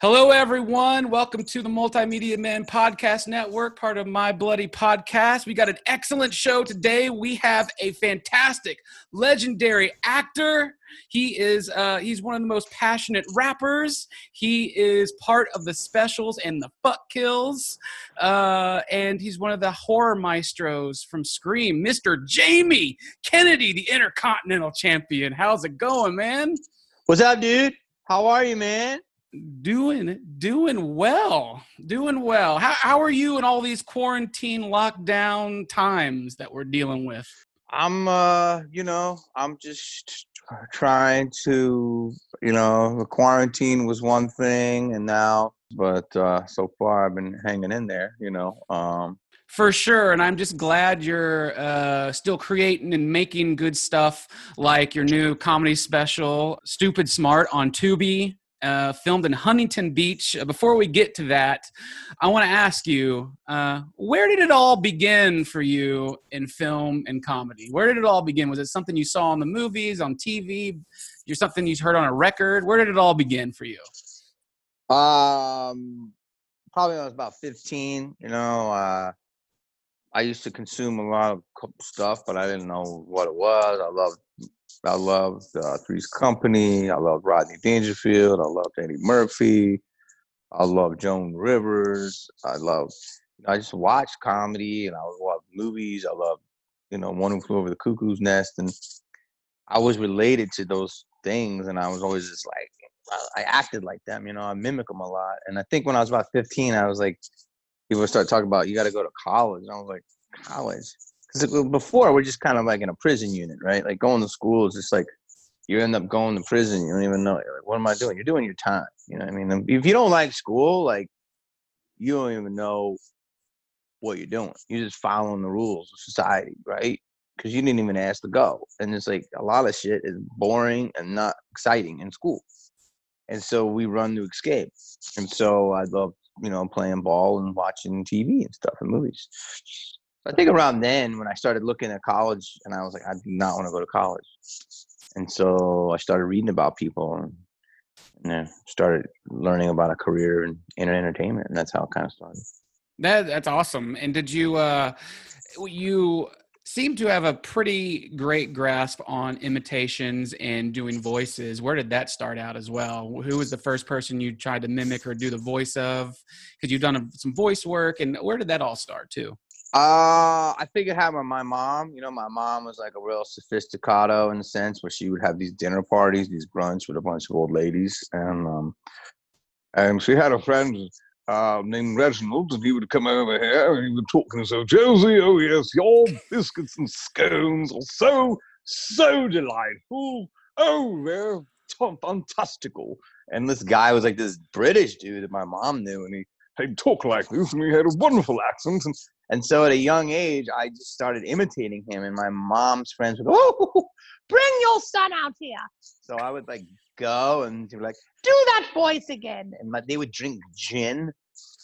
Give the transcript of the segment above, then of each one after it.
Hello, everyone. Welcome to the Multimedia Man Podcast Network, part of My Bloody Podcast. We got an excellent show today. We have a fantastic, legendary actor. He is uh, he's one of the most passionate rappers. He is part of the specials and the fuck kills, uh, and he's one of the horror maestros from Scream, Mr. Jamie Kennedy, the Intercontinental Champion. How's it going, man? What's up, dude? How are you, man? Doing doing well. Doing well. How how are you in all these quarantine lockdown times that we're dealing with? I'm uh, you know, I'm just trying to, you know, the quarantine was one thing and now but uh so far I've been hanging in there, you know. Um for sure and i'm just glad you're uh, still creating and making good stuff like your new comedy special stupid smart on tubi uh, filmed in Huntington Beach. Uh, before we get to that, I want to ask you uh, where did it all begin for you in film and comedy? Where did it all begin? Was it something you saw in the movies, on TV? You're something you heard on a record? Where did it all begin for you? Um, probably when I was about 15. You know, uh, I used to consume a lot of stuff, but I didn't know what it was. I loved I loved uh, Three's Company. I loved Rodney Dangerfield. I loved Eddie Murphy. I loved Joan Rivers. I loved, you know, I just watched comedy and I loved movies. I loved, you know, One Who Flew Over the Cuckoo's Nest. And I was related to those things. And I was always just like, I acted like them, you know, I mimic them a lot. And I think when I was about 15, I was like, people start talking about, you got to go to college. And I was like, college? because before we're just kind of like in a prison unit, right? Like going to school is just like you end up going to prison. You don't even know. You're like, what am I doing? You're doing your time. You know what I mean? If you don't like school, like you don't even know what you're doing. You're just following the rules of society, right? Because you didn't even ask to go. And it's like a lot of shit is boring and not exciting in school. And so we run to escape. And so I love, you know, playing ball and watching TV and stuff and movies. I think around then when I started looking at college and I was like, I do not want to go to college. And so I started reading about people and, then started learning about a career in, in entertainment. And that's how it kind of started. That that's awesome. And did you uh you seem to have a pretty great grasp on imitations and doing voices. Where did that start out as well? Who was the first person you tried to mimic or do the voice of? Because you've done some voice work, and where did that all start too? Uh, I think it happened with my mom. You know, my mom was like a real sophisticato in a sense, where she would have these dinner parties, these brunch with a bunch of old ladies, and um, and she had a friend uh, named Reginald, and he would come over here and he would talk and say, Josie, oh yes, your biscuits and scones are so so delightful. Oh, they're fantastical. And this guy was like this British dude that my mom knew, and he he'd talk like this, and he had a wonderful accent, and and so at a young age, I just started imitating him, and my mom's friends would, oh, bring your son out here. So I would like go and be like, do that voice again. And my, they would drink gin,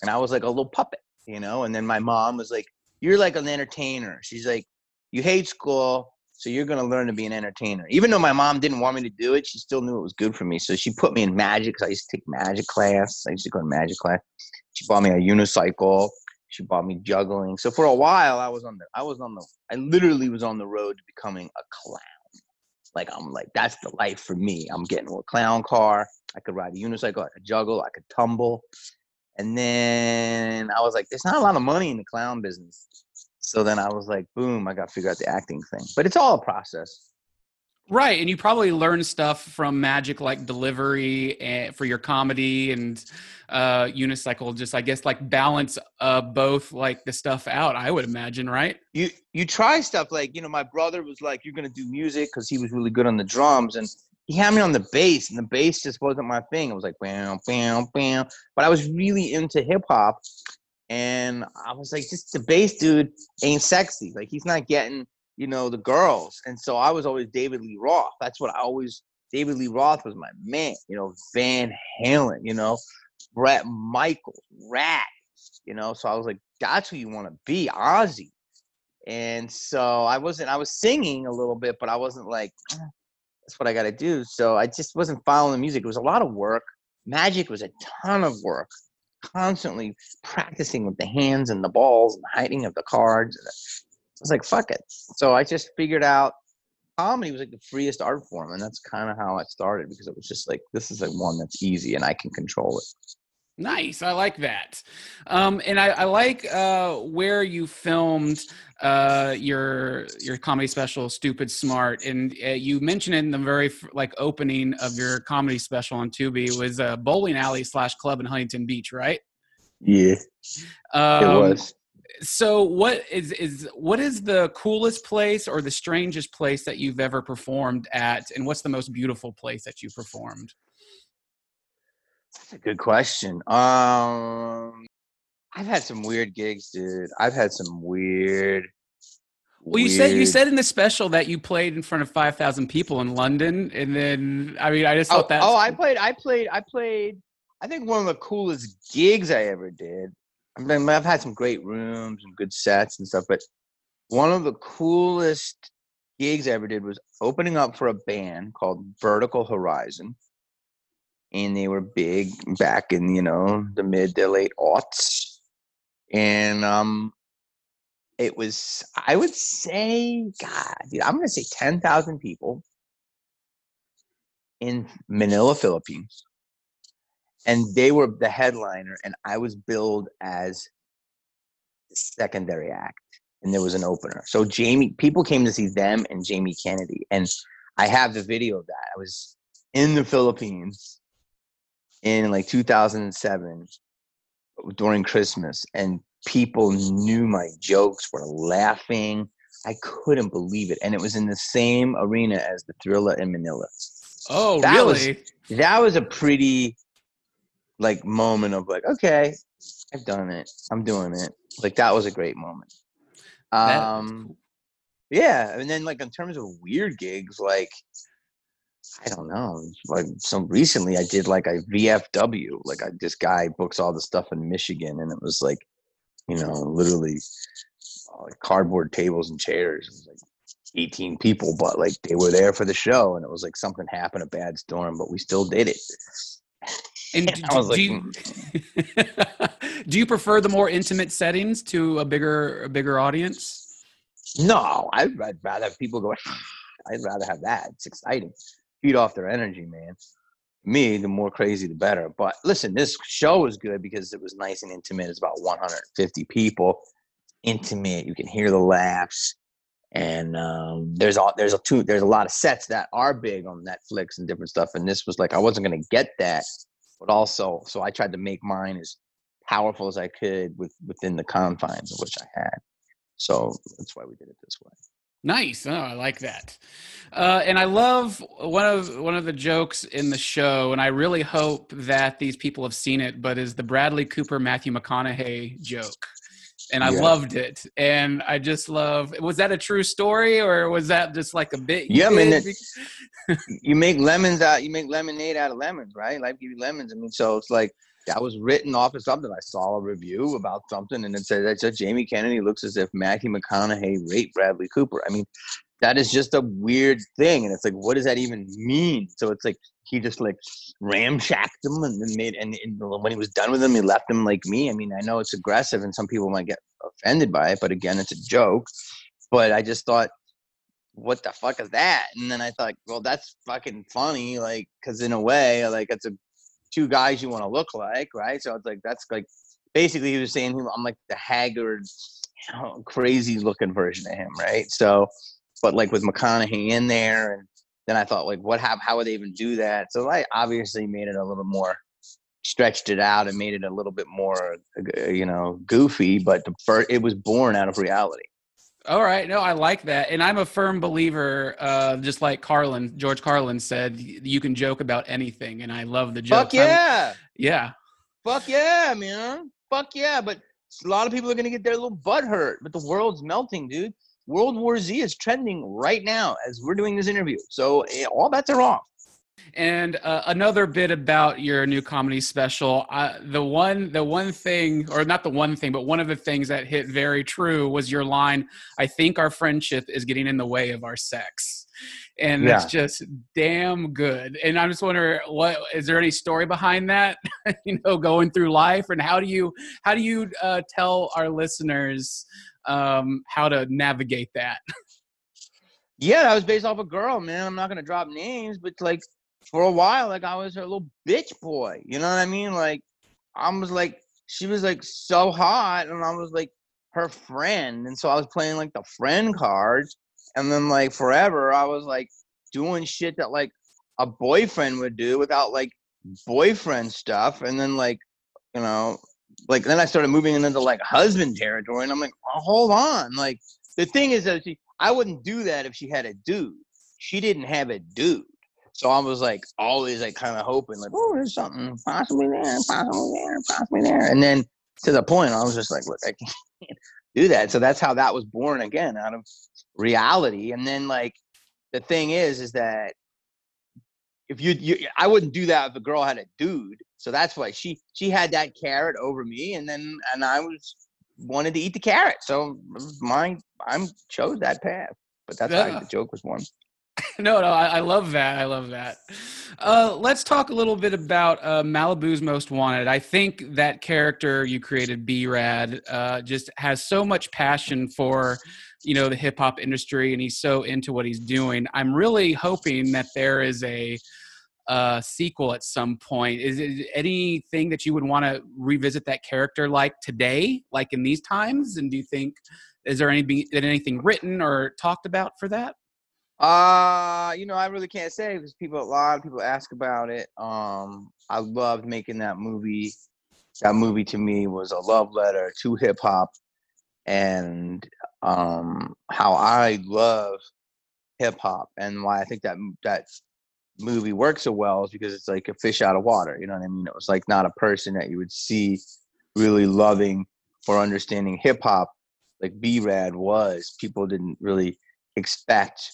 and I was like a little puppet, you know. And then my mom was like, you're like an entertainer. She's like, you hate school, so you're gonna learn to be an entertainer. Even though my mom didn't want me to do it, she still knew it was good for me. So she put me in magic because I used to take magic class. I used to go to magic class. She bought me a unicycle she bought me juggling. So for a while, I was on the, I was on the, I literally was on the road to becoming a clown. Like I'm like, that's the life for me. I'm getting a clown car. I could ride a unicycle. I could juggle. I could tumble. And then I was like, there's not a lot of money in the clown business. So then I was like, boom, I got to figure out the acting thing. But it's all a process. Right, and you probably learn stuff from magic like delivery and, eh, for your comedy and uh, unicycle. Just I guess like balance uh, both like the stuff out. I would imagine, right? You you try stuff like you know my brother was like you're gonna do music because he was really good on the drums and he had me on the bass and the bass just wasn't my thing. It was like bam bam bam, but I was really into hip hop and I was like just the bass dude ain't sexy. Like he's not getting you know, the girls. And so I was always David Lee Roth. That's what I always, David Lee Roth was my man, you know, Van Halen, you know, Bret Michaels, Ratt, you know. So I was like, that's who you want to be, Ozzy. And so I wasn't, I was singing a little bit, but I wasn't like, ah, that's what I got to do. So I just wasn't following the music. It was a lot of work. Magic was a ton of work, constantly practicing with the hands and the balls and the hiding of the cards. I was like, fuck it. So I just figured out comedy was like the freest art form, and that's kind of how I started because it was just like this is like one that's easy and I can control it. Nice, I like that, um, and I, I like uh, where you filmed uh, your your comedy special, "Stupid Smart," and uh, you mentioned in the very like opening of your comedy special on Tubi was a bowling alley slash club in Huntington Beach, right? Yeah, um, it was so what is is what is the coolest place or the strangest place that you've ever performed at and what's the most beautiful place that you performed that's a good question um i've had some weird gigs dude i've had some weird well, you said you said in the special that you played in front of five thousand people in London, and then I mean, I just thought oh, that. Oh, I played, I played, I played. I think one of the coolest gigs I ever did I mean, I've had some great rooms and good sets and stuff, but one of the coolest gigs I ever did was opening up for a band called Vertical Horizon. And they were big back in, you know, the mid to late aughts. And um it was I would say, God, dude, I'm gonna say ten thousand people in Manila, Philippines and they were the headliner and i was billed as the secondary act and there was an opener. So jamie people came to see them and jamie kennedy and i have the video of that. I was in the philippines in like 2007 during christmas and people knew my jokes were laughing. I couldn't believe it and it was in the same arena as the thriller in manila. Oh that really? was, that was a pretty like moment of like, okay, I've done it. I'm doing it. Like that was a great moment. Um yeah, and then like in terms of weird gigs, like I don't know. Like so recently I did like a VFW. Like I, this guy books all the stuff in Michigan and it was like, you know, literally uh, like cardboard tables and chairs. It was like 18 people, but like they were there for the show and it was like something happened, a bad storm, but we still did it. And do, do, like, you, do you prefer the more intimate settings to a bigger a bigger audience? No, I'd, I'd rather have people go. I'd rather have that. It's exciting. Feed off their energy, man. Me, the more crazy, the better. But listen, this show was good because it was nice and intimate. It's about 150 people. Intimate. You can hear the laughs and um, there's a there's a two there's a lot of sets that are big on Netflix and different stuff. And this was like I wasn't gonna get that but also so I tried to make mine as powerful as I could with within the confines of which I had. So that's why we did it this way. Nice. Oh, I like that. Uh, and I love one of one of the jokes in the show, and I really hope that these people have seen it. But is the Bradley Cooper Matthew McConaughey joke? And I yeah. loved it. And I just love. Was that a true story, or was that just like a bit? Yeah, I mean, it, you make lemons out. You make lemonade out of lemons, right? Life give you lemons. I mean, so it's like that was written off of something. I saw a review about something, and it said that said Jamie Kennedy looks as if Matthew McConaughey raped Bradley Cooper. I mean, that is just a weird thing, and it's like, what does that even mean? So it's like he just like ramshacked him and then made and, and, when he was done with him he left him like me. I mean i know it's aggressive and some people might get offended by it but again it's a joke. But i just thought what the fuck is that? And then i thought well that's fucking funny like because in a way like it's a two guys you want to look like right? So it's like that's like basically he was saying i'm like the haggard you know, crazy looking version of him right? So but like with mcconaughey in there and then I thought like, what? How how would they even do that? So I obviously made it a little more, stretched it out and made it a little bit more, uh, you know, goofy. But the first, it was born out of reality. All right, no, I like that, and I'm a firm believer. Uh, just like Carlin, George Carlin said, you can joke about anything, and I love the joke. Fuck yeah, I'm, yeah, fuck yeah, man, fuck yeah. But a lot of people are gonna get their little butt hurt. But the world's melting, dude. World War Z is trending right now as we're doing this interview. So eh, all bets are off. And uh, another bit about your new comedy special, uh, the one, the one thing, or not the one thing, but one of the things that hit very true was your line. I think our friendship is getting in the way of our sex. and Yeah. that's just damn good. And I'm just wondering, what is there any story behind that? you know, going through life, and how do you how do you uh, tell our listeners um, how to navigate that? Yeah, that was based off a girl, man. I'm not gonna drop names, but like for a while, like I was her little bitch boy. You know what I mean? Like I was like she was like so hot, and I was like her friend, and so I was playing like the friend cards, and then like forever, I was like doing shit that like a boyfriend would do without like boyfriend stuff, and then like you know, like then I started moving into like husband territory, and I'm like, hold on, like the thing is that she, I wouldn't do that if she had a dude. She didn't have a dude. So I was like always like kind of hoping like, oh, there's something possibly there, possibly there, possibly there. And then to the point, I was just like, look, I can't do that. So that's how that was born again out of reality. And then like the thing is, is that if you, you I wouldn't do that if a girl had a dude. So that's why she she had that carrot over me, and then and I was wanted to eat the carrot. So my I'm chose that path. But that's Yeah. how the joke was born. no, no, I, I love that. I love that. Uh, let's talk a little bit about uh, Malibu's Most Wanted. I think that character you created, B Rad, uh, just has so much passion for, you know, the hip hop industry, and he's so into what he's doing. I'm really hoping that there is a uh, sequel at some point. Is it anything that you would want to revisit that character like today, like in these times? And do you think is there any be anything written or talked about for that? Uh, you know, I really can't say because people, a lot of people ask about it. Um, I loved making that movie. That movie to me was a love letter to hip hop, and um, how I love hip hop, and why I think that that movie works so well is because it's like a fish out of water. You know what I mean? It was like not a person that you would see really loving or understanding hip hop like B Rad was. People didn't really expect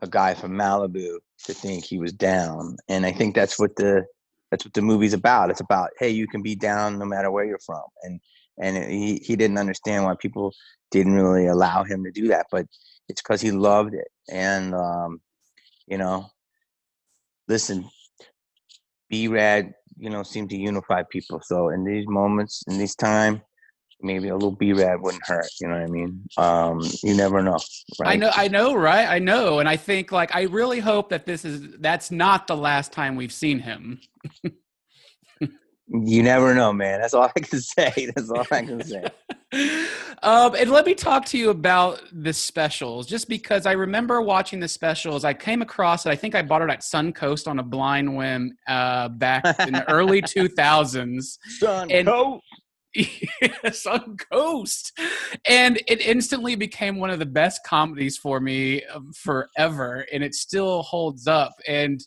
a guy from Malibu to think he was down. And I think that's what the that's what the movie's about. It's about hey, you can be down no matter where you're from. And and it, he he didn't understand why people didn't really allow him to do that, but it's because he loved it. And um, you know, listen, B Rad, you know, seemed to unify people. So in these moments, in this time, maybe a little B Rad wouldn't hurt. You know what I mean? Um, you never know. Right? I know, I know, right? I know, and I think like I really hope that this is that's not the last time we've seen him. You never know, man. That's all I can say. That's all I can say. um, and let me talk to you about the specials, just because I remember watching the specials. I came across it. I think I bought it at Suncoast on a blind whim uh, back in the early two thousands. Son, And- yes, on. And it instantly became one of the best comedies for me um, forever. And it still holds up. And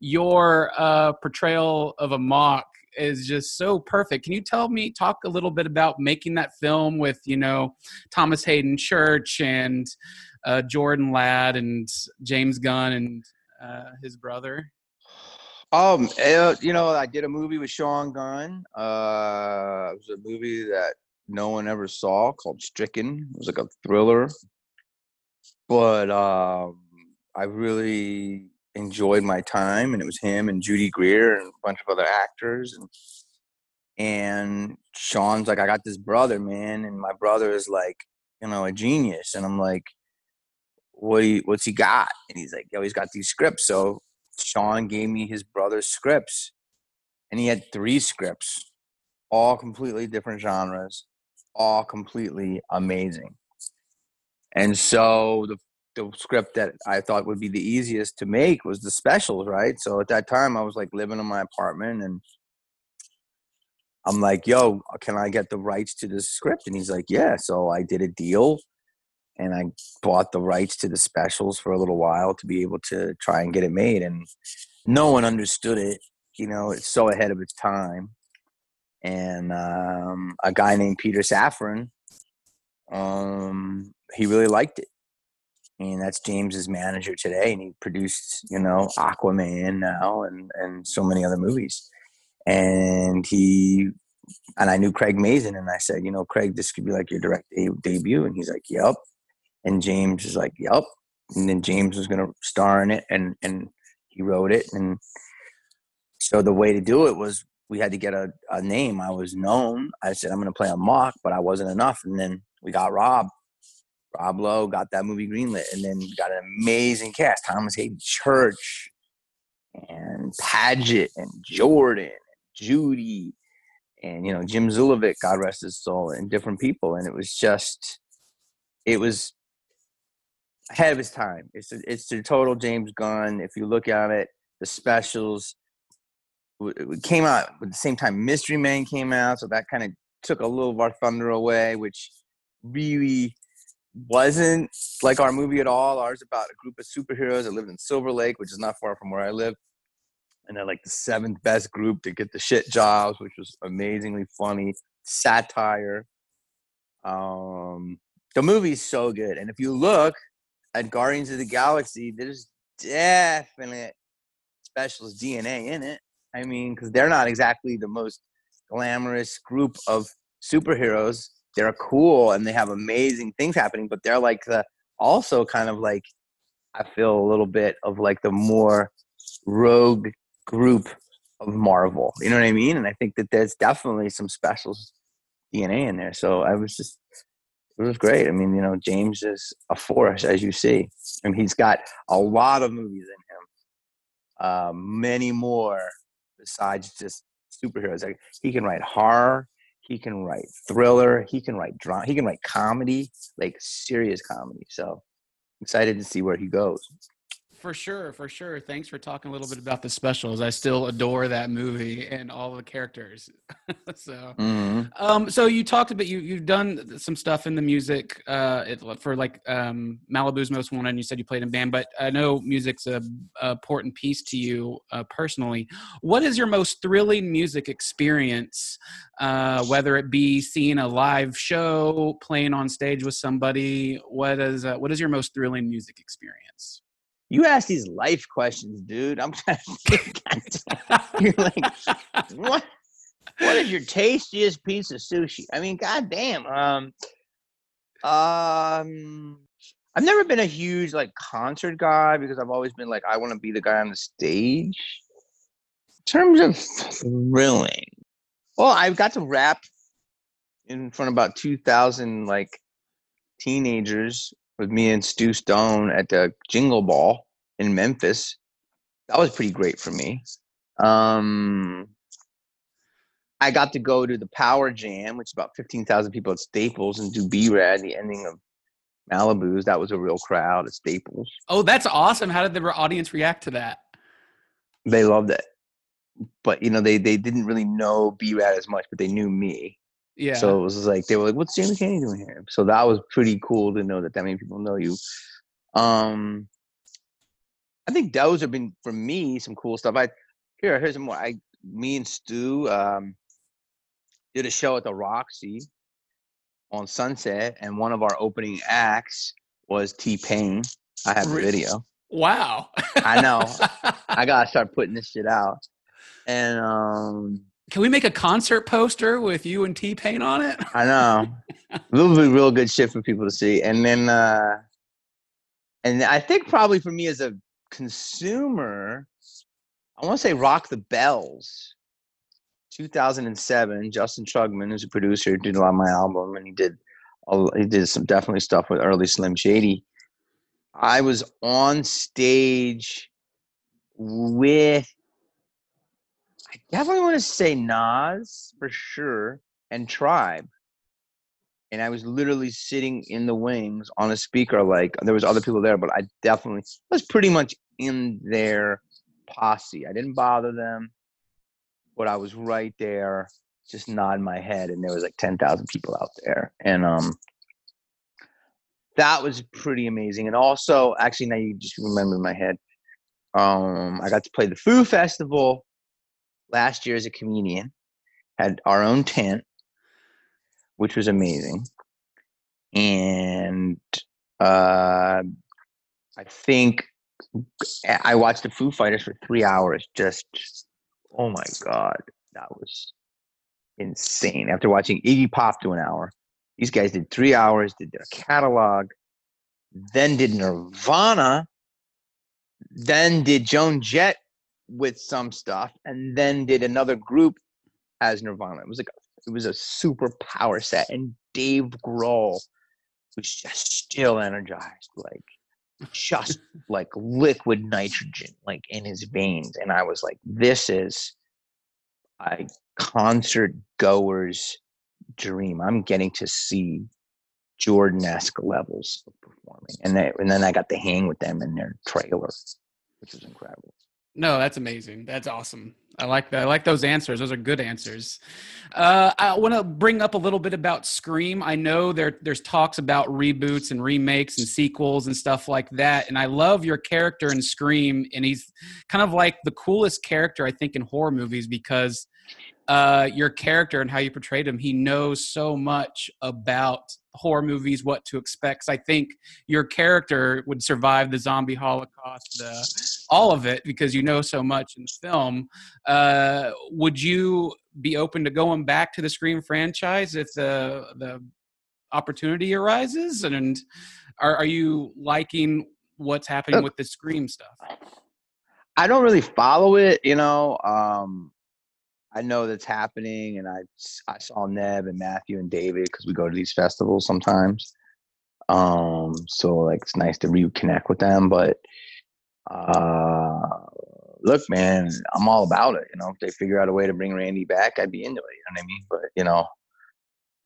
your uh, portrayal of Amok is just so perfect. Can you tell me, talk a little bit about making that film with, you know, Thomas Haden Church and uh, Jordan Ladd and James Gunn and uh, his brother? Um, uh, you know, I did a movie with Sean Gunn. Uh, it was a movie that no one ever saw called Stricken. It was like a thriller, but um, I really enjoyed my time, and it was him and Judy Greer and a bunch of other actors, and and Sean's like, I got this brother, man, and my brother is like, you know, a genius, and I'm like, what he, what's he got? And he's like, yo, he's got these scripts, so Sean gave me his brother's scripts, and he had three scripts, all completely different genres, all completely amazing. And so the the script that I thought would be the easiest to make was the specials, right? So at that time, I was like living in my apartment, and I'm like, "Yo, can I get the rights to this script?" And he's like, "Yeah." So I did a deal, and I bought the rights to the specials for a little while to be able to try and get it made. And no one understood it. You know, it's so ahead of its time. And um, a guy named Peter Safran, um, he really liked it. And that's James's manager today, and he produced, you know, Aquaman now, and and so many other movies. And he, and I knew Craig Mazin, and I said, you know, Craig, this could be like your direct de- debut, and he's like, yep. And James is like, yep. and then James was going to star in it, and and he wrote it, and so the way to do it was we had to get a, a name. I was known. I said I'm going to play Amok, but I wasn't enough, and then we got Rob. Rob Lowe got that movie greenlit, and then got an amazing cast: Thomas Haden Church, and Paget, and Jordan, and Judy, and you know Jim Zulevic, God rest his soul, and different people. And it was just, it was ahead of his time. It's a, it's the total James Gunn. If you look at it, the specials it came out at the same time Mystery Man came out, so that kind of took a little of our thunder away, which really wasn't like our movie at all. Ours about a group of superheroes that lived in Silver Lake, which is not far from where I live. And they're like the seventh best group to get the shit jobs, which was amazingly funny. Satire. Um, the movie's so good. And if you look at Guardians of the Galaxy, there's definite specialist DNA in it. I mean, because they're not exactly the most glamorous group of superheroes they're cool and they have amazing things happening, but they're like the also kind of like I feel a little bit of like the more rogue group of Marvel. You know what I mean? And I think that there's definitely some special DNA in there. So I was just it was great. I mean, you know, James is a force, as you see. and he's got a lot of movies in him. Uh, many more besides just superheroes. Like, he can write horror. He can write thriller. He can write drama. He can write comedy, like serious comedy. So excited to see where he goes. For sure, for sure. Thanks for talking a little bit about the specials. I still adore that movie and all the characters. so, mm-hmm. um, so you talked about you you've done some stuff in the music uh, it, for like um, Malibu's Most Wanted. And you said you played in band, but I know music's a, a important piece to you uh, personally. What is your most thrilling music experience? Uh, whether it be seeing a live show, playing on stage with somebody, what is uh, what is your most thrilling music experience? You ask these life questions, dude. I'm trying to think. You're like, what? What is your tastiest piece of sushi? I mean, goddamn. Um, um, I've never been a huge like concert guy because I've always been like, I want to be the guy on the stage. In terms of thrilling, well, I've got to rap in front of about two thousand like teenagers with me and Stu Stone at the Jingle Ball in Memphis. That was pretty great for me. Um, I got to go to the Power Jam, which is about 15,000 people at Staples, and do B-Rad, the ending of Malibu's. That was a real crowd at Staples. Oh, that's awesome. How did the audience react to that? They loved it. But, you know, they, they didn't really know B-Rad as much, but they knew me. Yeah. So it was like they were like, "What's Jamie Kennedy doing here?" So that was pretty cool to know that that many people know you. Um, I think those have been for me some cool stuff. I here here's some more. I me and Stu um, did a show at the Roxy on Sunset, and one of our opening acts was T Pain. I have the video. Wow. I know. I gotta start putting this shit out. And um can we make a concert poster with you and T Pain on it? I know. It'll be real good shit for people to see. And then uh and I think probably for me as a consumer, I want to say Rock the Bells. 2007, Justin Trugman, who's a producer, did a lot of my album, and he did he did some definitely stuff with early Slim Shady. I was on stage with I definitely want to say Nas for sure and Tribe. And I was literally sitting in the wings on a speaker, like there was other people there, but I definitely was pretty much in their posse. I didn't bother them, but I was right there, just nodding my head, and there was like ten thousand people out there, and um, that was pretty amazing. And also, actually, now you just remember in my head. Um, I got to play the Foo Festival last year as a comedian, had our own tent, which was amazing. And uh, I think I watched the Foo Fighters for three hours. Just, oh my God, that was insane. After watching Iggy Pop do an hour, these guys did three hours, did their catalog. then did Nirvana, then did Joan Jett with some stuff, and then did another group as Nirvana. It was like it was a super power set, and Dave Grohl was just still energized, like just like liquid nitrogen, like in his veins. And I was like, this is a concert goer's dream. I'm getting to see Jordan-esque levels of performing, and they, and then I got to hang with them in their trailer, which was incredible. No, that's amazing. That's awesome. I like that. I like those answers. Those are good answers. Uh, I want to bring up a little bit about Scream. I know there there's talks about reboots and remakes and sequels and stuff like that. And I love your character in Scream, and he's kind of like the coolest character I think in horror movies because uh, your character and how you portrayed him, he knows so much about horror movies, what to expect. I think your character would survive the zombie holocaust, the, all of it, because you know so much in the film. Uh, would you be open to going back to the Scream franchise if the the opportunity arises? And are, are you liking what's happening with the Scream stuff? I don't really follow it, you know. Um, I know that's happening, and I I saw Neve and Matthew and David because we go to these festivals sometimes. Um, so like it's nice to reconnect with them. But uh, look, man, I'm all about it. You know, if they figure out a way to bring Randy back, I'd be into it. You know what I mean? But you know,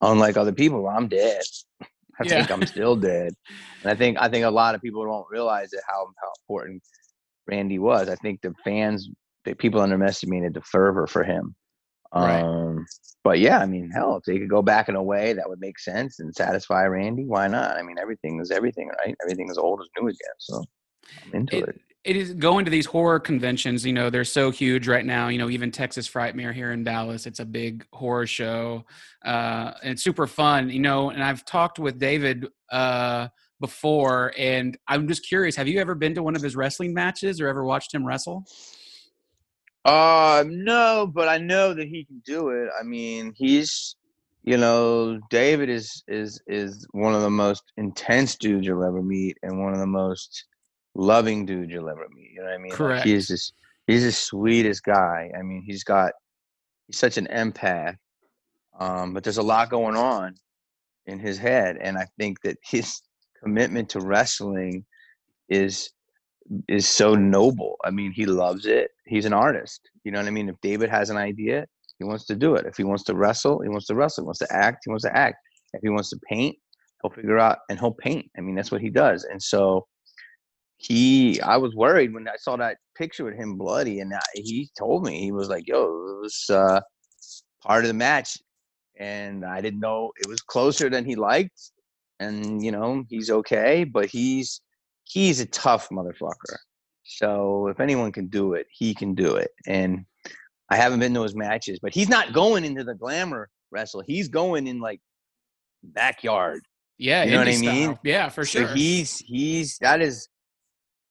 unlike other people, I'm dead. I yeah. think I'm still dead, and I think I think a lot of people don't realize it how how important Randy was. I think the fans people underestimated the fervor for him. Right. Um, but yeah, I mean, hell, if they could go back in a way that would make sense and satisfy Randy, why not? I mean, everything is everything, right? Everything is old as new again. So I'm into it. it. It is going to these horror conventions. You know, they're so huge right now. You know, even Texas Frightmare here in Dallas, it's a big horror show. Uh, and it's super fun. You know, and I've talked with David uh, before, and I'm just curious. Have you ever been to one of his wrestling matches or ever watched him wrestle? Uh, no, but I know that he can do it. I mean, he's, you know, David is is is one of the most intense dudes you'll ever meet, and one of the most loving dudes you'll ever meet. You know what I mean? Correct. Like he's just he's the sweetest guy. I mean, he's got he's such an empath. Um, but there's a lot going on in his head, and I think that his commitment to wrestling is is so noble. I mean, he loves it. He's an artist. You know what I mean? If David has an idea, he wants to do it. If he wants to wrestle, he wants to wrestle. He wants to act, he wants to act. If he wants to paint, he'll figure out and he'll paint. I mean, that's what he does. And so he, I was worried when I saw that picture with him bloody, and he told me he was like, "Yo, it was uh, part of the match," and I didn't know it was closer than he liked. And you know, he's okay, but he's he's a tough motherfucker. So if anyone can do it, he can do it. And I haven't been to his matches, but he's not going into the glamour wrestle. He's going in like backyard. Yeah, you know what I mean. Style. Yeah, for sure. So he's he's that is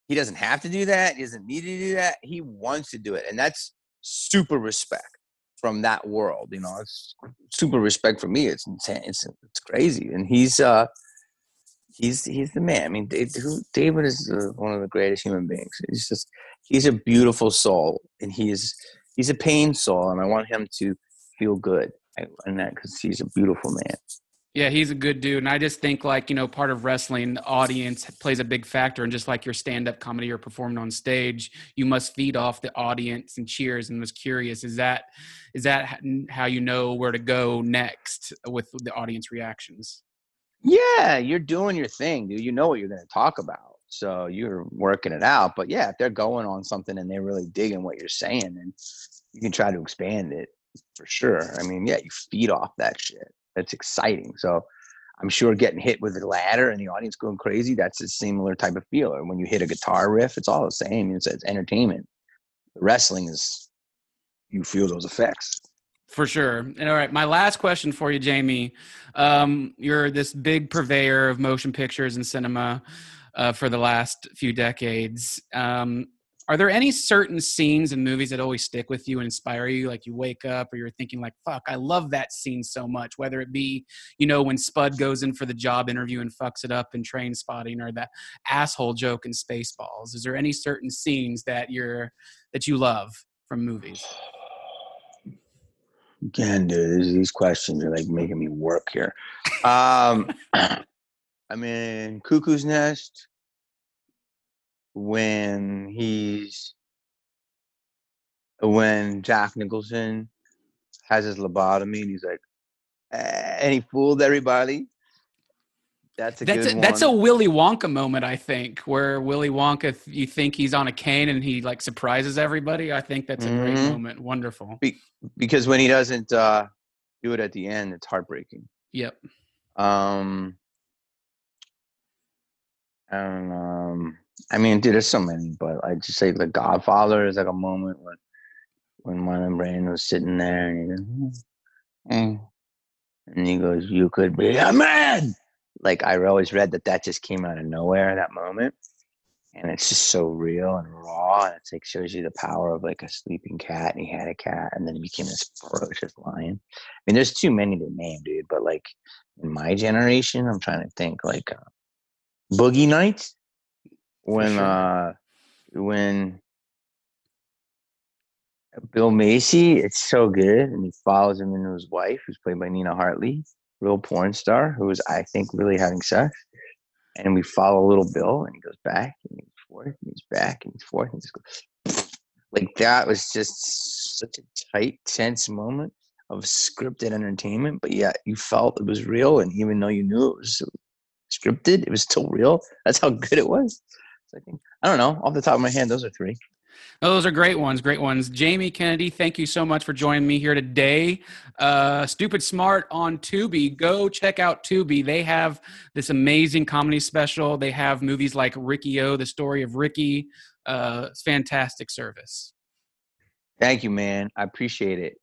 he doesn't have to do that. He doesn't need to do that. He wants to do it, and that's super respect from that world. You know, it's super respect for me. It's insane. It's it's crazy, and he's uh he's he's the man. I mean, David is one of the greatest human beings. He's just he's a beautiful soul, and he's he's a pain soul, and I want him to feel good and that because he's a beautiful man. Yeah, he's a good dude, and I just think like you know, part of wrestling, the audience plays a big factor, and just like your stand-up comedy or performing on stage, you must feed off the audience and cheers. And was curious, is that is that how you know where to go next with the audience reactions? Yeah, you're doing your thing, dude. You know what you're going to talk about. So you're working it out. But yeah, if they're going on something and they're really digging what you're saying, then you can try to expand it for sure. I mean, yeah, you feed off that shit. That's exciting. So I'm sure getting hit with a ladder and the audience going crazy, that's a similar type of feel. Or when you hit a guitar riff, it's all the same. It's, it's entertainment. Wrestling is you feel those effects. For sure. And all right, my last question for you, Jamie. Um, you're this big purveyor of motion pictures and cinema uh, for the last few decades. Um, are there any certain scenes in movies that always stick with you and inspire you like you wake up or you're thinking like fuck i love that scene so much whether it be you know when spud goes in for the job interview and fucks it up in Trainspotting or that asshole joke in spaceballs is there any certain scenes that you're that you love from movies Again, dude, these questions are like making me work here. Um, I mean, Cuckoo's Nest, when he's when Jack Nicholson has his lobotomy and he's like, eh, and he fooled everybody. That's a that's good a, that's a. Willy Wonka moment, I think, where Willy Wonka, you think he's on a cane and he like surprises everybody. I think that's a great Mhm. moment. Wonderful. because when he doesn't uh, do it at the end, it's heartbreaking. Yep. Um, and um, I mean, dude, there's so many, but I just say The Godfather is like a moment when when Marlon Brando was sitting there and he goes, "Hmm, eh," and he goes, "You could be a man." Like I always read that that just came out of nowhere that moment, and it's just so real and raw. And it's like shows you the power of like a sleeping cat, and he had a cat, and then he became this ferocious lion. I mean, there's too many to name, dude. But like in my generation, I'm trying to think like uh, Boogie Nights when sure. uh when Bill Macy, it's so good, and he follows him into his wife, who's played by Nina Hartley, real porn star, who is I think really having sex. And we follow little Bill, and he goes back, and he's forth, and he's back, and he's forth, and just goes like that was just such a tight, tense moment of scripted entertainment, but yet you felt it was real, and even though you knew it was scripted, it was still real. That's how good it was. So I think I don't know off the top of my head, those are three. Oh, those are great ones. Great ones. Jamie Kennedy, thank you so much for joining me here today. Uh, Stupid Smart on Tubi. Go check out Tubi. They have this amazing comedy special. They have movies like Riki-Oh, the story of Ricky. Uh, it's fantastic service. Thank you, man. I appreciate it.